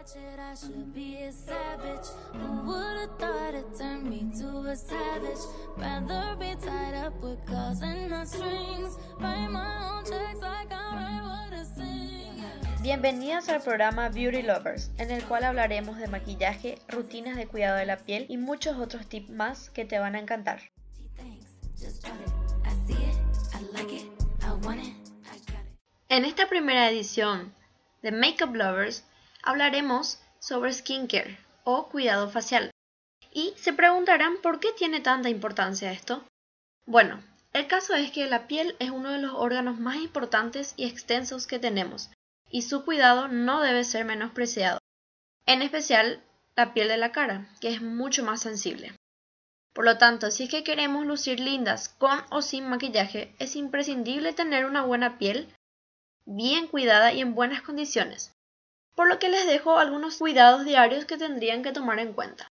Ratchet, I should be a savage. Who would've thought it turned me to a savage? Rather be tied up with calls and not strings. Write my own checks like I write what I sing. Bienvenidas al programa Beauty Lovers, en el cual hablaremos de maquillaje, rutinas de cuidado de la piel y muchos otros tips más que te van a encantar. En esta primera edición de Makeup Lovers hablaremos sobre skincare o cuidado facial. Y se preguntarán por qué tiene tanta importancia esto. Bueno, el caso es que la piel es uno de los órganos más importantes y extensos que tenemos, y su cuidado no debe ser menospreciado. En especial la piel de la cara, que es mucho más sensible. Por lo tanto, si es que queremos lucir lindas con o sin maquillaje, es imprescindible tener una buena piel, bien cuidada y en buenas condiciones. Por lo que les dejo algunos cuidados diarios que tendrían que tomar en cuenta.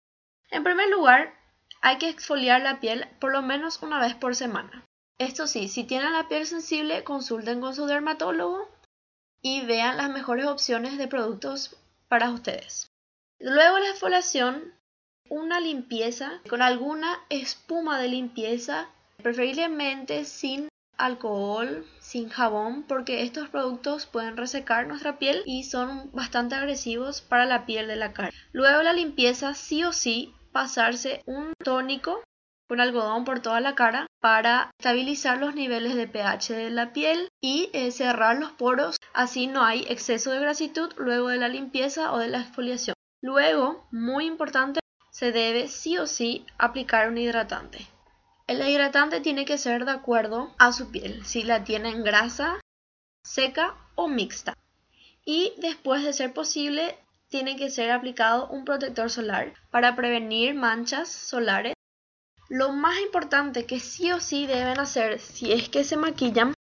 En primer lugar, hay que exfoliar la piel por lo menos una vez por semana. Esto sí, si tienen la piel sensible, consulten con su dermatólogo y vean las mejores opciones de productos para ustedes. Luego la exfoliación, una limpieza con alguna espuma de limpieza, preferiblemente sin alcohol, sin jabón, porque estos productos pueden resecar nuestra piel y son bastante agresivos para la piel de la cara. Luego la limpieza, sí o sí, pasarse un tónico con algodón por toda la cara para estabilizar los niveles de pH de la piel y eh, cerrar los poros, así no hay exceso de grasitud luego de la limpieza o de la exfoliación. Luego, muy importante, se debe sí o sí aplicar un hidratante. El hidratante tiene que ser de acuerdo a su piel, si la tienen grasa, seca o mixta. Y después de ser posible, tiene que ser aplicado un protector solar para prevenir manchas solares. Lo más importante que sí o sí deben hacer si es que se maquillan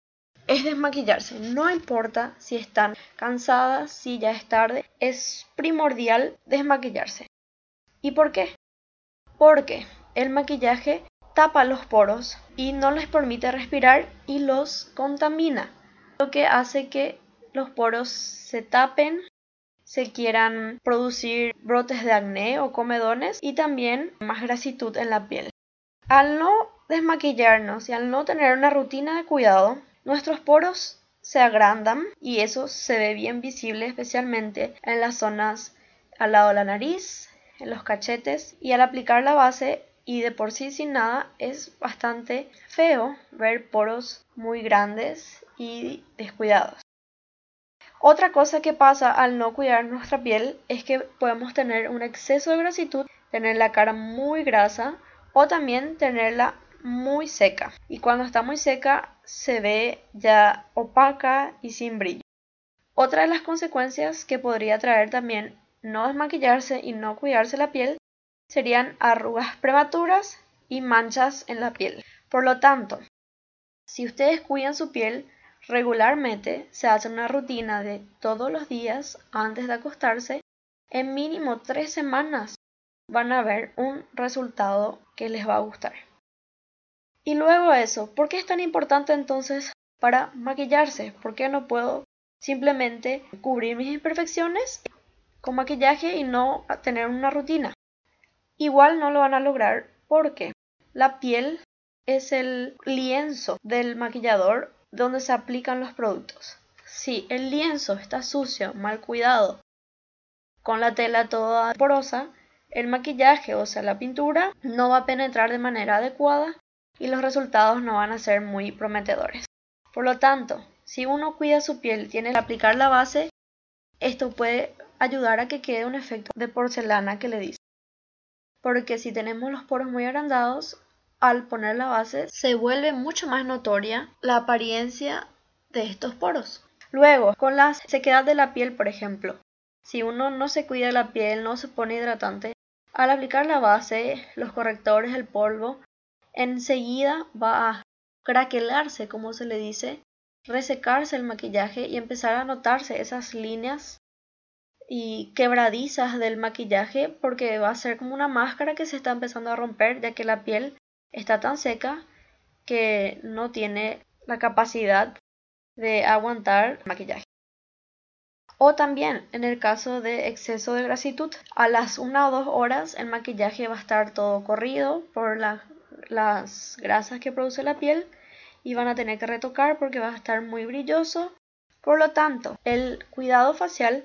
es desmaquillarse. No importa si están cansadas, si ya es tarde, es primordial desmaquillarse. ¿Y por qué? Porque el maquillaje tapa los poros y no les permite respirar y los contamina, lo que hace que los poros se tapen, se quieran producir brotes de acné o comedones y también más grasitud en la piel. Al no desmaquillarnos y al no tener una rutina de cuidado, nuestros poros se agrandan y eso se ve bien visible especialmente en las zonas al lado de la nariz, en los cachetes y al aplicar la base y de por sí sin nada es bastante feo ver poros muy grandes y descuidados. Otra cosa que pasa al no cuidar nuestra piel es que podemos tener un exceso de grasitud, tener la cara muy grasa o también tenerla muy seca. Y cuando está muy seca se ve ya opaca y sin brillo. Otra de las consecuencias que podría traer también no desmaquillarse y no cuidarse la piel serían arrugas prematuras y manchas en la piel. Por lo tanto, si ustedes cuidan su piel regularmente, se hace una rutina de todos los días antes de acostarse, en mínimo tres semanas van a ver un resultado que les va a gustar. Y luego eso, ¿por qué es tan importante entonces para maquillarse? ¿Por qué no puedo simplemente cubrir mis imperfecciones con maquillaje y no tener una rutina? Igual no lo van a lograr porque la piel es el lienzo del maquillador donde se aplican los productos. Si el lienzo está sucio, mal cuidado, con la tela toda porosa, el maquillaje, o sea, la pintura, no va a penetrar de manera adecuada y los resultados no van a ser muy prometedores. Por lo tanto, si uno cuida su piel, tiene que aplicar la base, esto puede ayudar a que quede un efecto de porcelana que le dice porque si tenemos los poros muy agrandados, al poner la base se vuelve mucho más notoria la apariencia de estos poros. Luego, con la sequedad de la piel, por ejemplo, si uno no se cuida la piel, no se pone hidratante, al aplicar la base, los correctores, el polvo, enseguida va a craquelarse, como se le dice, resecarse el maquillaje y empezar a notarse esas líneas y quebradizas del maquillaje porque va a ser como una máscara que se está empezando a romper ya que la piel está tan seca que no tiene la capacidad de aguantar el maquillaje. O también en el caso de exceso de grasitud, a las una o dos horas el maquillaje va a estar todo corrido por las grasas que produce la piel y van a tener que retocar porque va a estar muy brilloso. Por lo tanto, el cuidado facial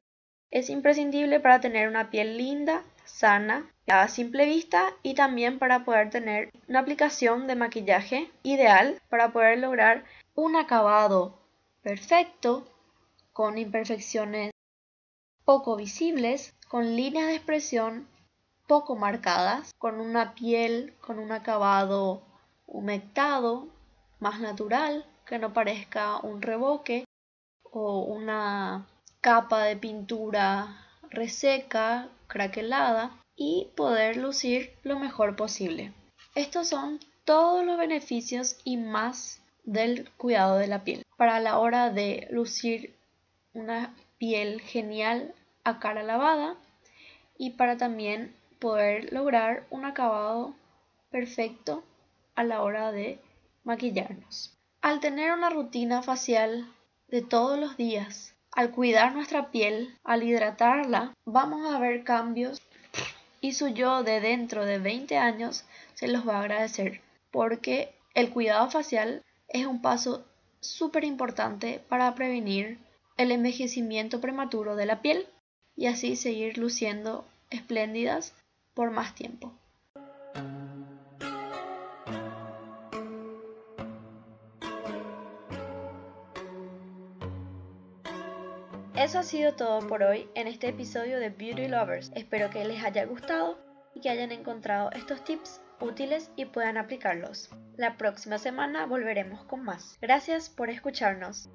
es imprescindible para tener una piel linda, sana, a simple vista y también para poder tener una aplicación de maquillaje ideal para poder lograr un acabado perfecto con imperfecciones poco visibles, con líneas de expresión poco marcadas, con una piel con un acabado humectado, más natural, que no parezca un reboque o una capa de pintura reseca, craquelada y poder lucir lo mejor posible. Estos son todos los beneficios y más del cuidado de la piel. Para la hora de lucir una piel genial a cara lavada y para también poder lograr un acabado perfecto a la hora de maquillarnos. Al tener una rutina facial de todos los días, al cuidar nuestra piel, al hidratarla, vamos a ver cambios y su yo de dentro de 20 años se los va a agradecer porque el cuidado facial es un paso súper importante para prevenir el envejecimiento prematuro de la piel y así seguir luciendo espléndidas por más tiempo. Eso ha sido todo por hoy en este episodio de Beauty Lovers. Espero que les haya gustado y que hayan encontrado estos tips útiles y puedan aplicarlos. La próxima semana volveremos con más. Gracias por escucharnos.